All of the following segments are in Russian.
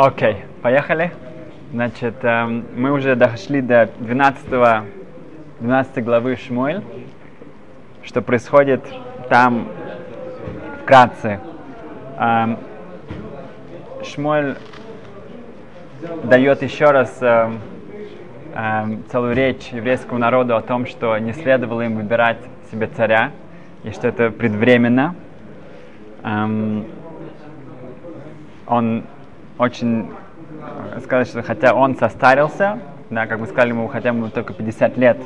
Окей, поехали. Значит, эм, мы уже дошли до 12, 12 главы Шмуэль, что происходит там вкратце. Эм, Шмуэль дает еще раз эм, эм, целую речь еврейскому народу о том, что не следовало им выбирать себе царя, и что это предвременно. Эм, он очень э, сказал, что хотя он состарился, да, как мы сказали, ему хотя бы только 50 лет,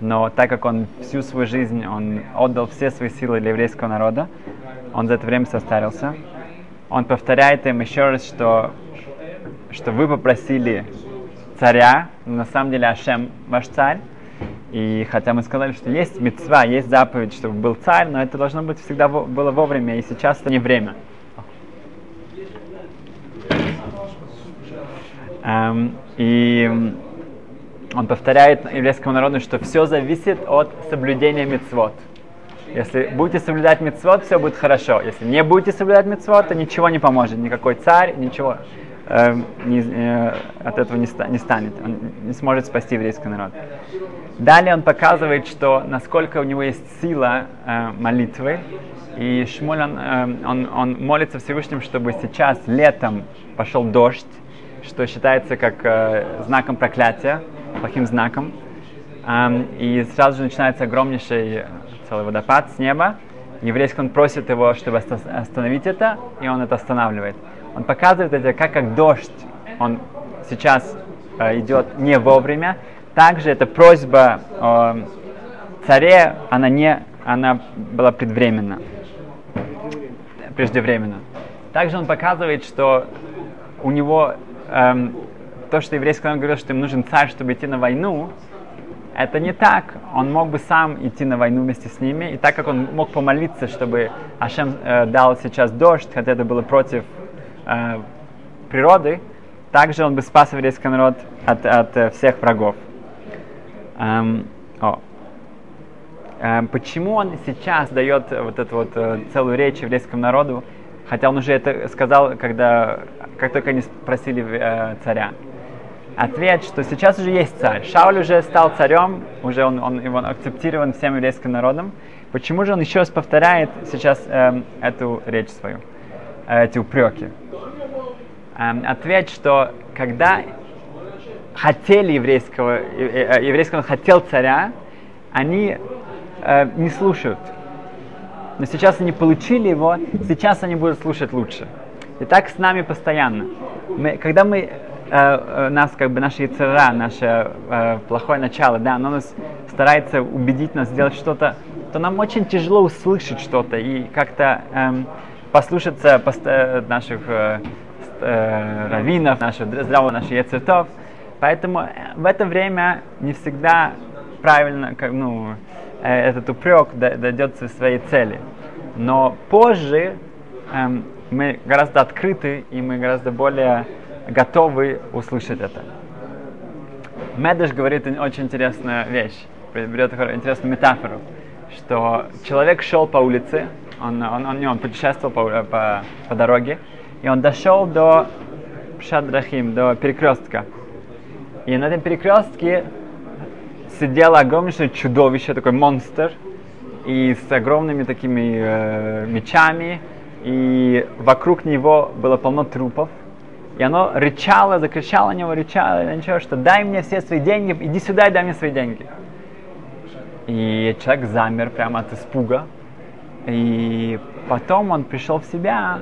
но так как он всю свою жизнь, он отдал все свои силы для еврейского народа, он за это время состарился. Он повторяет им еще раз, что, что вы попросили царя, но на самом деле Ашем ваш царь, и хотя мы сказали, что есть мецва, есть заповедь, чтобы был царь, но это должно быть всегда было вовремя, и сейчас это не время. И он повторяет еврейскому народу, что все зависит от соблюдения мецвод. Если будете соблюдать мецвод, все будет хорошо. Если не будете соблюдать мецвод, то ничего не поможет. Никакой царь, ничего э, не, э, от этого не, ста, не станет. Он не сможет спасти еврейский народ. Далее он показывает, что насколько у него есть сила э, молитвы. И Шмуль, он, э, он, он молится Всевышним, чтобы сейчас летом пошел дождь, что считается как э, знаком проклятия, плохим знаком. Эм, и сразу же начинается огромнейший целый водопад с неба. Еврейский он просит его, чтобы остановить это, и он это останавливает. Он показывает это как, как дождь. Он сейчас э, идет не вовремя. Также эта просьба о царе, она, не, она была предвременна, преждевременно. Также он показывает, что у него эм, то, что еврейский народ говорил, что им нужен царь, чтобы идти на войну, это не так. Он мог бы сам идти на войну вместе с ними. И так как он мог помолиться, чтобы Ашем э, дал сейчас дождь, хотя это было против э, природы, также он бы спас еврейский народ от, от э, всех врагов. Эм, о. Эм, почему он сейчас дает вот эту вот э, целую речь еврейскому народу, хотя он уже это сказал, когда, как только они спросили э, царя? Ответ, что сейчас уже есть царь. Шауль уже стал царем, уже он, он, он акцептирован всем еврейским народом. Почему же он еще раз повторяет сейчас э, эту речь свою, э, эти упреки? Э, ответ, что когда хотели еврейского, э, э, еврейский народ хотел царя, они э, не слушают. Но сейчас они получили его, сейчас они будут слушать лучше. И так с нами постоянно. Мы, когда мы э, нас, как бы, наша яцера, наше э, плохое начало, да, оно нас старается убедить нас сделать что-то, то нам очень тяжело услышать что-то и как-то эм, послушаться пост- э, наших э, э, раввинов, наших здравого, наших яцертов. Поэтому э, в это время не всегда правильно, как, ну, э, этот упрек дойдет до своей цели. Но позже эм, мы гораздо открыты и мы гораздо более готовы услышать это. Медеш говорит очень интересную вещь, берет интересную метафору, что человек шел по улице, он, он, он, он путешествовал по, по, по дороге, и он дошел до Шадрахим, до перекрестка. И на этом перекрестке сидело огромнейшее чудовище, такой монстр, и с огромными такими э, мечами, и вокруг него было полно трупов. И оно рычало, закричало на него, рычало на него, что дай мне все свои деньги, иди сюда и дай мне свои деньги. И человек замер прямо от испуга. И потом он пришел в себя,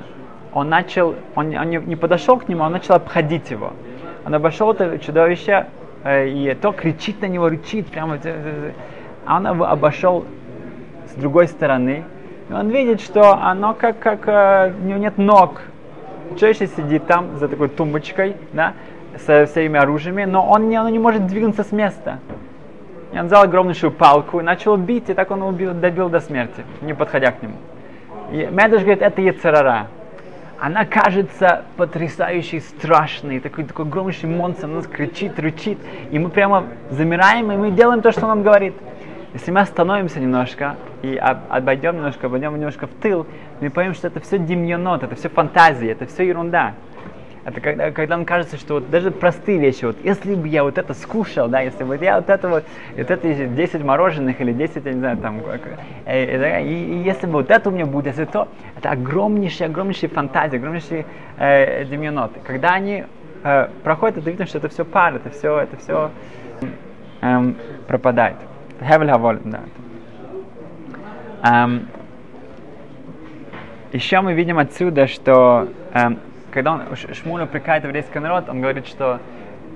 он начал, он, он не, не подошел к нему, он начал обходить его. Он обошел это чудовище, и то кричит на него, рычит прямо. А он его обошел с другой стороны, и он видит, что оно как, как э, у него нет ног, Чаще сидит там за такой тумбочкой, да, со всеми оружиями, но он не, он не может двигаться с места. И он взял огромнейшую палку и начал бить, и так он убил, добил до смерти, не подходя к нему. И Медаш говорит, это Ецарара. Она кажется потрясающей, страшной, такой, такой огромнейший монстр, он нас кричит, рычит, и мы прямо замираем, и мы делаем то, что нам говорит. Если мы остановимся немножко и обойдем немножко, обойдем немножко в тыл, мы поймем, что это все демьонот, это все фантазии, это все ерунда. Это когда, когда нам кажется, что вот даже простые вещи, вот если бы я вот это скушал, да, если бы я вот это вот, вот это 10 мороженых или 10, я не знаю, там, э, э, и, и если бы вот это у меня будет, если то, это огромнейшие, огромнейшие фантазии, огромнейшие э, демионоты. Когда они э, проходят, это видно, что это все пар, это все, это все эм, пропадает. Хевель да. Эм, еще мы видим отсюда, что эм, когда он, Шмуль упрекает еврейский народ, он говорит, что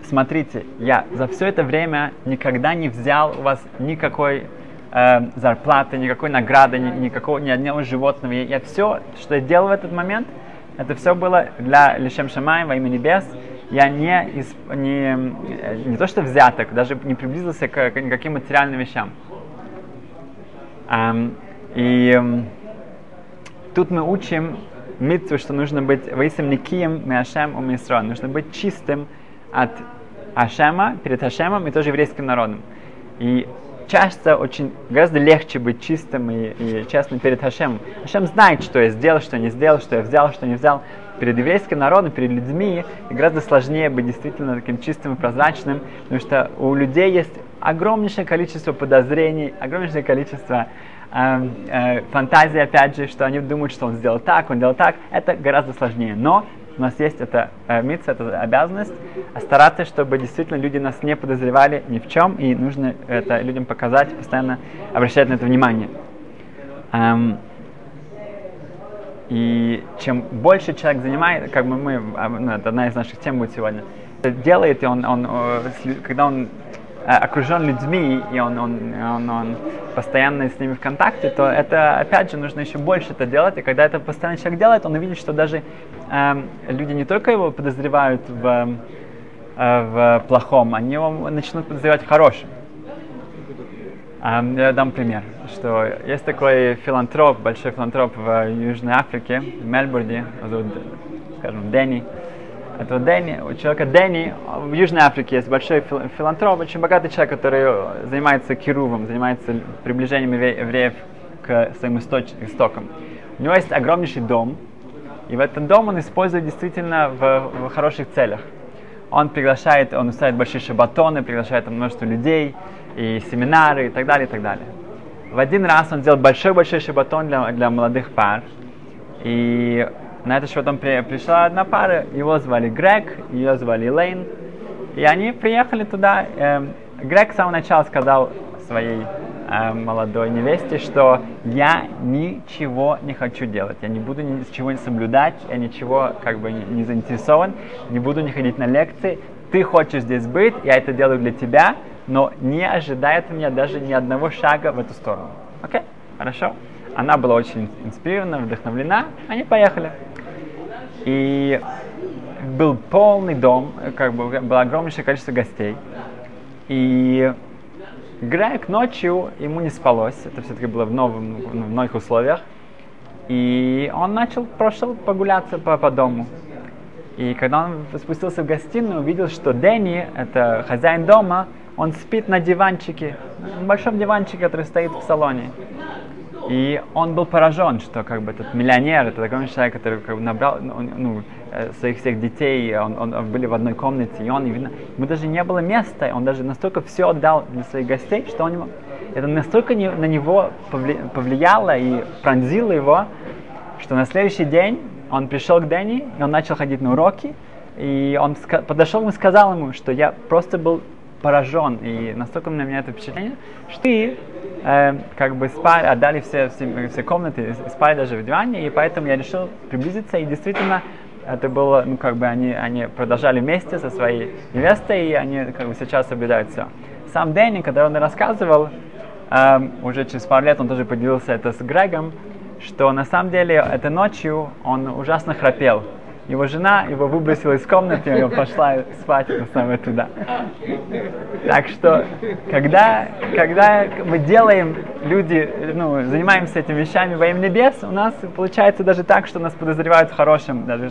смотрите, я за все это время никогда не взял у вас никакой э, зарплаты, никакой награды, ни, никакого, ни одного животного. Я, все, что я делал в этот момент, это все было для Лишем Шамай во имя небес. Я не, не, не то что взяток, даже не приблизился к, к никаким материальным вещам. Um, и um, тут мы учим митцу, что нужно быть воисом никием миашем у мисро. Нужно быть чистым от Ашема, перед Ашемом и тоже еврейским народом. И часто очень гораздо легче быть чистым и, и честным перед Хашемом. Хашем знает, что я сделал, что не сделал, что я взял, что не взял. Перед еврейским народом, перед людьми гораздо сложнее быть действительно таким чистым и прозрачным, потому что у людей есть огромнейшее количество подозрений, огромнейшее количество э, э, фантазий, опять же, что они думают, что он сделал так, он сделал так. Это гораздо сложнее. Но у нас есть эта э, митца, эта обязанность стараться, чтобы действительно люди нас не подозревали ни в чем, и нужно это людям показать, постоянно обращать на это внимание. Эм, и чем больше человек занимает, как бы мы, а, ну, это одна из наших тем будет сегодня, делает, и он, он, когда он Э, окружен людьми, и он, он, он, он постоянно с ними в контакте, то это, опять же, нужно еще больше это делать. И когда это постоянно человек делает, он увидит, что даже э, люди не только его подозревают в, э, в плохом, они его начнут подозревать в хорошем. Э, я дам пример, что есть такой филантроп, большой филантроп в Южной Африке, в Мельбурне, зовут, скажем, Дэнни. Это Дэнни, у человека Дэнни в Южной Африке есть большой филантроп, очень богатый человек, который занимается кирувом, занимается приближением евреев к своим источ- истокам. У него есть огромнейший дом, и в этом дом он использует действительно в, в хороших целях. Он приглашает, он устраивает большие шабатоны, приглашает множество людей, и семинары, и так далее, и так далее. В один раз он сделал большой-большой шабатон для, для молодых пар, и на это потом при, пришла одна пара, его звали Грег, ее звали Лейн. И они приехали туда. Э, Грег с самого начала сказал своей э, молодой невесте, что я ничего не хочу делать, я не буду ничего не соблюдать, я ничего как бы не, не заинтересован, не буду не ходить на лекции. Ты хочешь здесь быть, я это делаю для тебя, но не ожидай от меня даже ни одного шага в эту сторону. Окей? Okay? Хорошо? Она была очень инспирирована, вдохновлена. Они поехали. И был полный дом, как бы было огромнейшее количество гостей. И Грег ночью ему не спалось, это все-таки было в, новом, в новых условиях. И он начал, прошел погуляться по, по дому. И когда он спустился в гостиную, увидел, что Дэнни, это хозяин дома, он спит на диванчике, на большом диванчике, который стоит в салоне. И он был поражен, что как бы этот миллионер, это такой человек, который как бы набрал ну, ну, э, своих всех детей, он, он, были в одной комнате, и он, видно, ему даже не было места, он даже настолько все отдал для своих гостей, что он, это настолько не, на него повлияло и пронзило его, что на следующий день он пришел к Дэнни, и он начал ходить на уроки, и он подошел и сказал ему, что я просто был поражен, и настолько на меня это впечатление, что ты э, как бы спали, отдали все, все, все комнаты, спали даже в диване, и поэтому я решил приблизиться, и действительно это было, ну как бы они, они продолжали вместе со своей невестой, и они как бы сейчас соблюдают все. Сам Дэнни, когда он рассказывал, э, уже через пару лет он тоже поделился это с Грегом, что на самом деле этой ночью он ужасно храпел. Его жена его выбросила из комнаты, и пошла спать на самое туда. Так что, когда, когда мы делаем, люди, ну, занимаемся этими вещами во имя небес, у нас получается даже так, что нас подозревают в хорошем. Даже.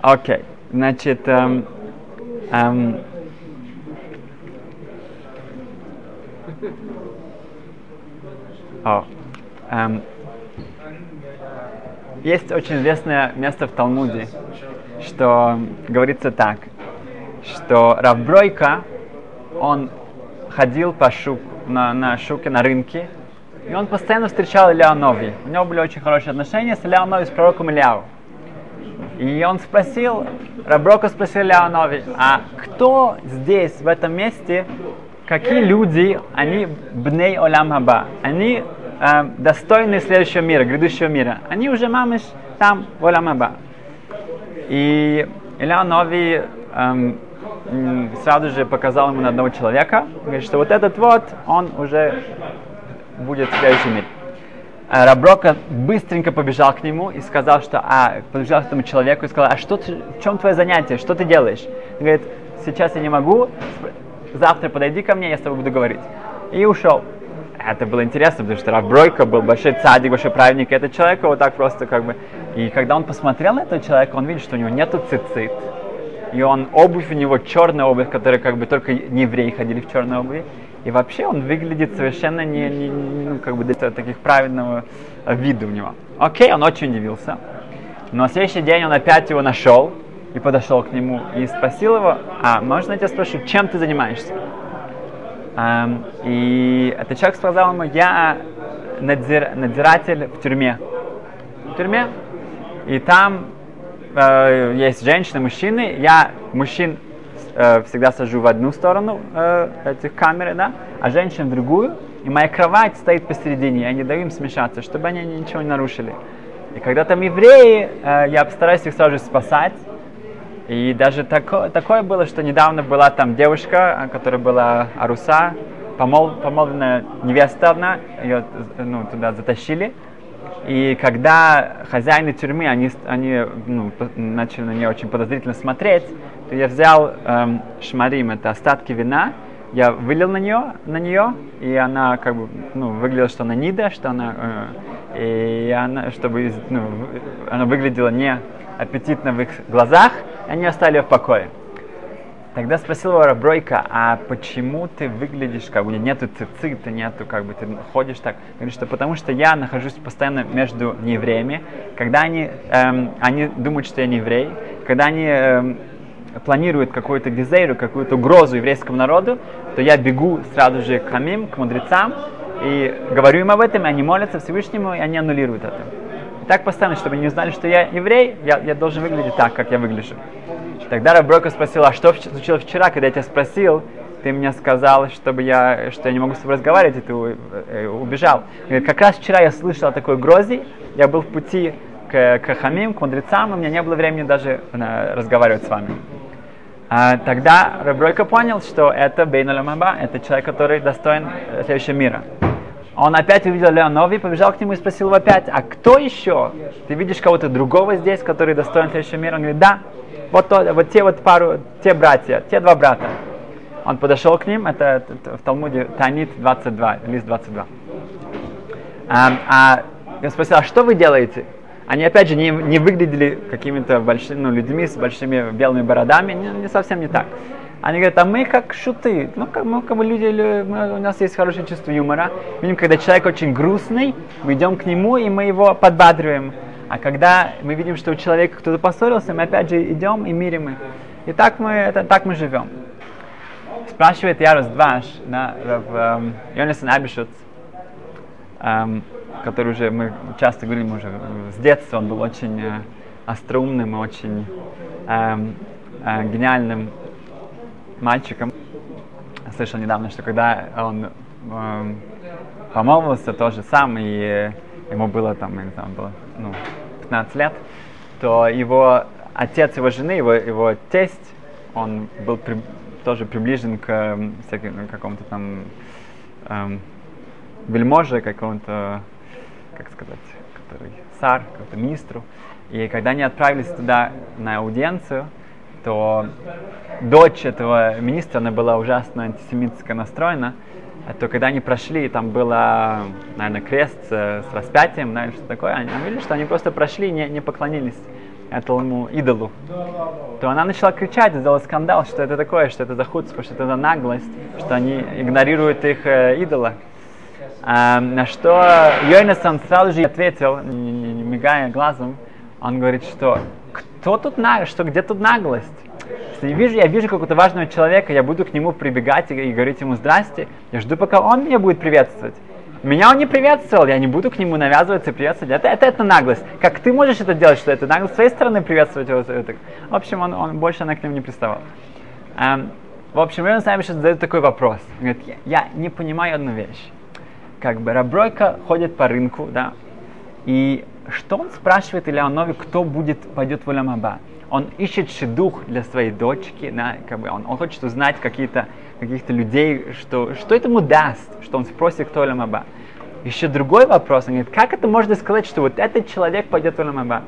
Окей, значит, эм, эм, о, эм, есть очень известное место в Талмуде, что говорится так, что Равбройка, он ходил по шук, на, на шуке, на рынке, и он постоянно встречал Ильяу Нови. У него были очень хорошие отношения с Ильяу Нови, с пророком Ильяу. И он спросил, Раброка спросил Ильяу Нови, а кто здесь, в этом месте, какие люди, они бней олям хаба, они э, достойны следующего мира, грядущего мира. Они уже мамыш там, в олям хаба. И Илья Нови эм, сразу же показал ему на одного человека, говорит, что вот этот вот, он уже будет в следующем мире. А Раброка быстренько побежал к нему и сказал, что, а, побежал к этому человеку и сказал, а что ты, в чем твое занятие, что ты делаешь? Он говорит, сейчас я не могу, завтра подойди ко мне, я с тобой буду говорить. И ушел. Это было интересно, потому что Рабройка был большой цадик, большой праведник, и этот человек вот так просто как бы... И когда он посмотрел на этого человека, он видит, что у него нету цицит, и он, обувь у него черная обувь, которая как бы только не евреи ходили в черной обуви. И вообще он выглядит совершенно не, не, ну, как бы таких правильного вида у него. Окей, он очень удивился. Но на следующий день он опять его нашел и подошел к нему и спросил его, а можно я тебя спрошу, чем ты занимаешься? И этот человек сказал ему, я надзир, надзиратель в тюрьме. В тюрьме. И там э, есть женщины, мужчины. Я мужчин э, всегда сажу в одну сторону э, этих камер, да, а женщин в другую. И моя кровать стоит посередине, я не даю им смешаться, чтобы они ничего не нарушили. И когда там евреи, э, я постараюсь их сразу же спасать. И даже тако, такое было, что недавно была там девушка, которая была Аруса, помол, помолвленная невеста одна, ее ну, туда затащили. И когда хозяины тюрьмы, они, они ну, начали на нее очень подозрительно смотреть, то я взял эм, шмарим, это остатки вина, я вылил на нее, на нее, и она как бы ну, выглядела, что она нида, что она, э, и она, чтобы ну, она выглядела не аппетитно в их глазах, и они оставили в покое. Тогда спросил его Рабройка, а почему ты выглядишь, как бы нету цицита, нету, как бы ты ходишь так? Говорит, что потому что я нахожусь постоянно между неевреями. Когда они, эм, они думают, что я не еврей, когда они эм, планируют какую-то гизейру, какую-то угрозу еврейскому народу, то я бегу сразу же к хамим, к мудрецам, и говорю им об этом, и они молятся Всевышнему, и они аннулируют это. Так постоянно, чтобы они не узнали, что я еврей, я, я должен выглядеть так, как я выгляжу. Тогда Рабройка спросил, а что случилось вчера, когда я тебя спросил, ты мне сказал, чтобы я, что я не могу с тобой разговаривать, и ты э, убежал. Говорит, как раз вчера я слышал о такой грозе, я был в пути к, к хамим, к мудрецам, у меня не было времени даже э, разговаривать с вами. А, тогда Рабройка понял, что это Бейн это человек, который достоин э, следующего мира. Он опять увидел Леонови, побежал к нему и спросил его опять, а кто еще? Ты видишь кого-то другого здесь, который достоин следующего мира? Он говорит, да, вот, то, вот те вот пару, те братья, те два брата. Он подошел к ним, это, это в Талмуде Танит 22, лист 22. А, а я спросил, а что вы делаете? Они опять же не, не выглядели какими-то большими ну, людьми с большими белыми бородами, не, не совсем не так. Они говорят, а мы как шуты, ну как, мы как бы люди, у нас есть хорошее чувство юмора. Видим, когда человек очень грустный, мы идем к нему и мы его подбадриваем. А когда мы видим, что у человека кто-то поссорился, мы опять же идем и мирим их. И так мы, это, так мы живем. Спрашивает Ярус Дваш, да, в эм, Йонасан Абишут, эм, который уже мы часто говорим уже с детства, он был очень э, остроумным очень эм, э, гениальным мальчиком. Слышал недавно, что когда он э, помолвился, то же самое, и ему было там, я не знаю, было, ну, 15 лет, то его отец его жены, его, его тесть, он был при, тоже приближен к всяким, какому-то там эм, вельможе, какому-то, как сказать, который царь, какому-то министру. И когда они отправились туда на аудиенцию, то дочь этого министра, она была ужасно антисемитски настроена, а то когда они прошли, там было, наверное, крест с, с распятием, или что такое, они видели, что они просто прошли, не, не поклонились этому идолу, то она начала кричать, сделала скандал, что это такое, что это за худство, что это за наглость, что они игнорируют их э, идола. А, на что Йойнасон сразу же ответил, не, не, не мигая глазом, он говорит, что что тут на, что где тут наглость? Если вижу, я вижу какого-то важного человека, я буду к нему прибегать и, и говорить ему здрасте, я жду, пока он меня будет приветствовать. Меня он не приветствовал, я не буду к нему навязываться и приветствовать. Это, это, это наглость. Как ты можешь это делать, что это наглость с своей стороны приветствовать его? В общем, он, он больше на к нему не приставал. Эм, в общем, Рейн Сами сейчас задает такой вопрос. Он говорит, я, я не понимаю одну вещь. Как бы Рабройка ходит по рынку, да, и что он спрашивает Ильянове, кто будет, пойдет в Уламаба? Он ищет шедух для своей дочки, да, как бы он, он хочет узнать какие-то каких-то людей, что, что это ему даст, что он спросит, кто Ламаба. Еще другой вопрос, он говорит, как это можно сказать, что вот этот человек пойдет в Ламаба?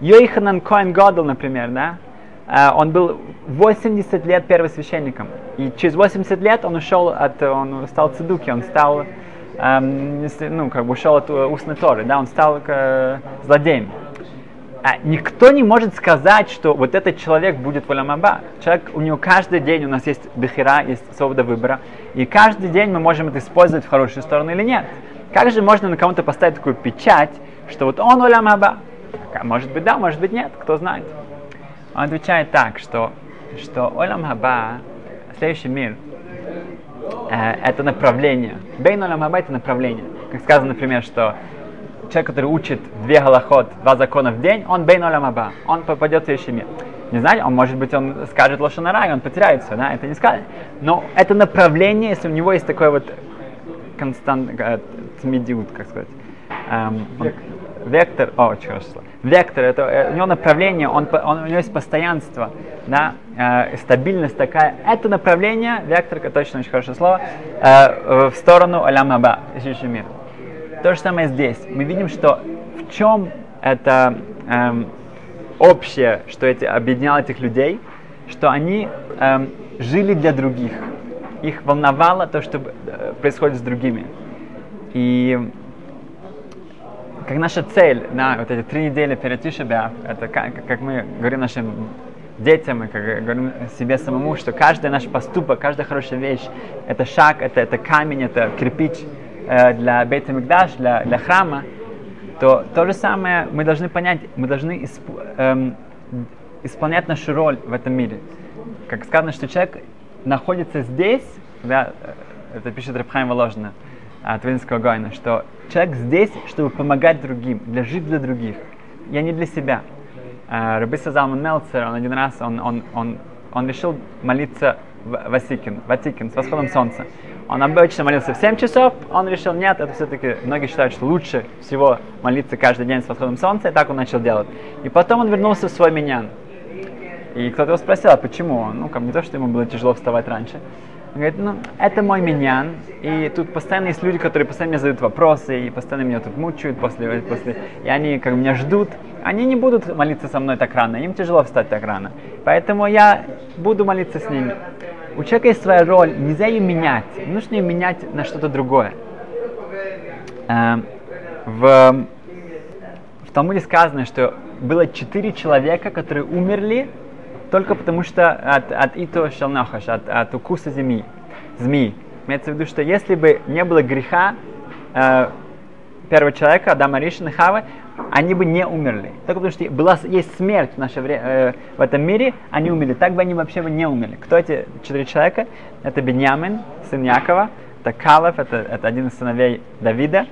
Йоханан Коэн Годл, например, да, э, он был 80 лет первосвященником. И через 80 лет он ушел от, он стал цедуки, он стал, ну, как бы ушел от устной торы, да, он стал э, злодеем. А никто не может сказать, что вот этот человек будет в Аламаба. Человек, у него каждый день у нас есть бехира, есть свобода выбора, и каждый день мы можем это использовать в хорошую сторону или нет. Как же можно на кого-то поставить такую печать, что вот он Аламаба? Может быть да, может быть нет, кто знает. Он отвечает так, что, что Олам Хаба, следующий мир, э, это направление. Бейн Олам Хаба это направление. Как сказано, например, что человек, который учит две галахот, два закона в день, он бейн олам аба, он попадет в следующий мир. Не знаю, он, может быть, он скажет лошанара, и он потеряется, да, это не скажет. Но это направление, если у него есть такой вот констант, э, тмидиут, как сказать, эм, он, вектор, о, слово. Вектор, это, э, у него направление, он, он, у него есть постоянство, да, э, стабильность такая. Это направление, вектор, точно очень хорошее слово, э, в сторону алям аба, следующий мир. То же самое здесь. Мы видим, что в чем это эм, общее, что эти, объединяло этих людей, что они эм, жили для других. Их волновало то, что э, происходит с другими. И как наша цель на вот эти три недели перед Тишебя, это как, как мы говорим нашим детям, и как говорим себе самому, что каждый наш поступок, каждая хорошая вещь, это шаг, это, это камень, это кирпич, Э, для Бейта Мигдаш, для, для храма, то то же самое мы должны понять, мы должны исп, эм, исполнять нашу роль в этом мире. Как сказано, что человек находится здесь, да, э, это пишет Рабхайм Воложина от Вильнского Гойна, что человек здесь, чтобы помогать другим, для жить для других. Я не для себя. Э, Рабиса Залман Мелцер, он один раз, он, он, он, он решил молиться Васикин, Ватикин, с восходом солнца. Он обычно молился в 7 часов, он решил, нет, это все-таки, многие считают, что лучше всего молиться каждый день с восходом солнца, и так он начал делать. И потом он вернулся в свой миньян. И кто-то его спросил, а почему? Ну, как не то, что ему было тяжело вставать раньше. Он говорит, ну, это мой миньян, и тут постоянно есть люди, которые постоянно мне задают вопросы, и постоянно меня тут мучают, после, после, и они как меня ждут. Они не будут молиться со мной так рано, им тяжело встать так рано. Поэтому я буду молиться с ними. У человека есть своя роль, нельзя ее менять. Нужно ее менять на что-то другое. Эм, в, в Талмуде сказано, что было четыре человека, которые умерли только потому что от, от ито шалнахаш, от, от укуса змеи. змеи. Имеется в виду, что если бы не было греха э, первого человека, Адама Ришина Хавы, они бы не умерли. Только потому что была, есть смерть в, наше э, в этом мире, они умерли. Так бы они вообще бы не умерли. Кто эти четыре человека? Это Беньямин, сын Якова, это Калов, это, это один из сыновей Давида,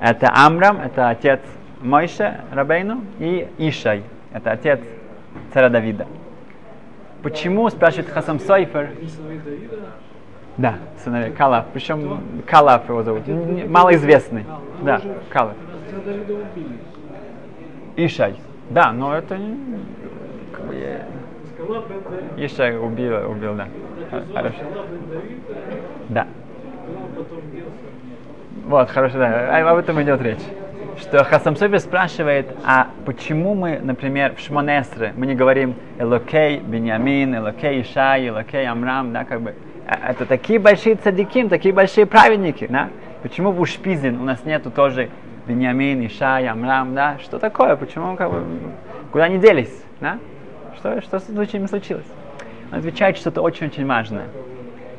это Амрам, это отец Мойше Рабейну, и Ишай, это отец царя Давида. Почему, спрашивает Хасам Сойфер? Да, сыновей Калав. Причем Калав его зовут. Малоизвестный. Да, Калав. Ишай. Да, но это не... Ишай убил, убил, да. Хорошо. Да. Вот, хорошо, да. Об этом идет речь. Что Хасам Софер спрашивает, а почему мы, например, в Шмонесре мы не говорим Элокей Беньямин, Элокей Ишай, Элокей Амрам, да, как бы. А, это такие большие цадиким, такие большие праведники, да? Почему в Ушпизин у нас нету тоже Беньямин, Ишай, Амрам, да? Что такое? Почему как бы, куда они делись, да? Что, что с ними случилось? Он отвечает что-то очень-очень важное,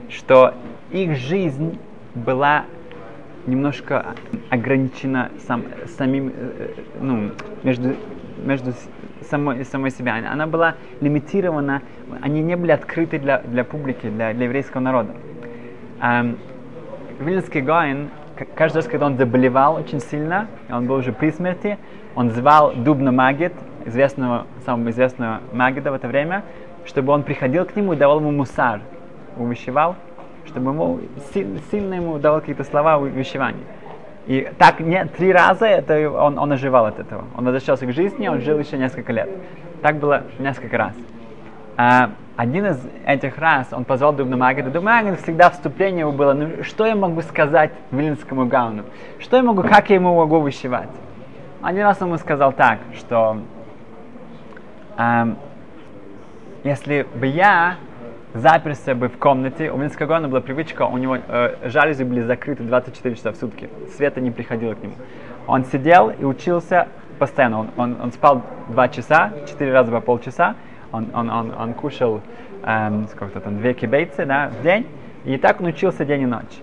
что их жизнь была немножко ограничена сам, самим, э, ну, между между самой, самой себя. Она была лимитирована, они не были открыты для, для публики, для, для еврейского народа. Эм, Вильнинский Гоин, каждый раз, когда он заболевал очень сильно, он был уже при смерти, он звал Дубна Магит, известного, самого известного Магида в это время, чтобы он приходил к нему и давал ему мусар, увещевал, чтобы ему сильно ему давал какие-то слова увещевания. И так не, три раза это он, он оживал от этого. Он возвращался к жизни, он жил еще несколько лет. Так было несколько раз. А, один из этих раз он позвал Дубнамагида. Дубнамагид всегда вступление его было, ну что я могу сказать Вилинскому Гауну? Что я могу, как я ему могу вышивать? Один раз он ему сказал так, что эм, если бы я заперся бы в комнате. У Минского была привычка, у него э, жалюзи были закрыты 24 часа в сутки. Света не приходило к нему. Он сидел и учился постоянно. Он, он, он спал 2 часа, 4 раза по полчаса. Он, он, он, он кушал эм, сколько-то там, две кибейцы да, в день. И так он учился день и ночь.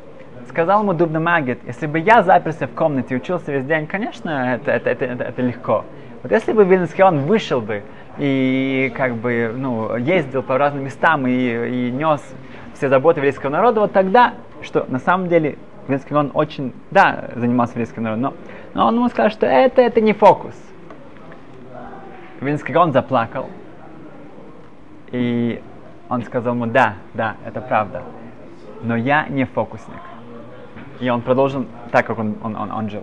Сказал ему Дубна Магит, если бы я заперся в комнате и учился весь день, конечно, это, это, это, это, это легко. Вот если бы Вильнинский он вышел бы и как бы ну, ездил по разным местам и, и нес все заботы еврейского народа, вот тогда, что на самом деле еврейский он очень, да, занимался еврейским народом, но, но он ему сказал, что это, это не фокус. Вильнинский он заплакал, и он сказал ему, да, да, это правда, но я не фокусник. И он продолжил так, как он, он, он, он жил.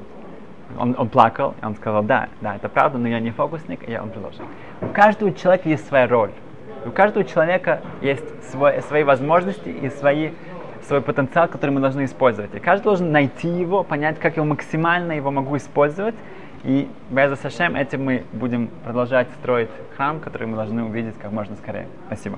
Он, он плакал, и он сказал, да, да, это правда, но я не фокусник, и он продолжил. У каждого человека есть своя роль. У каждого человека есть свой, свои возможности и свои, свой потенциал, который мы должны использовать. И каждый должен найти его, понять, как я максимально его могу использовать. И без Сашем этим мы будем продолжать строить храм, который мы должны увидеть как можно скорее. Спасибо.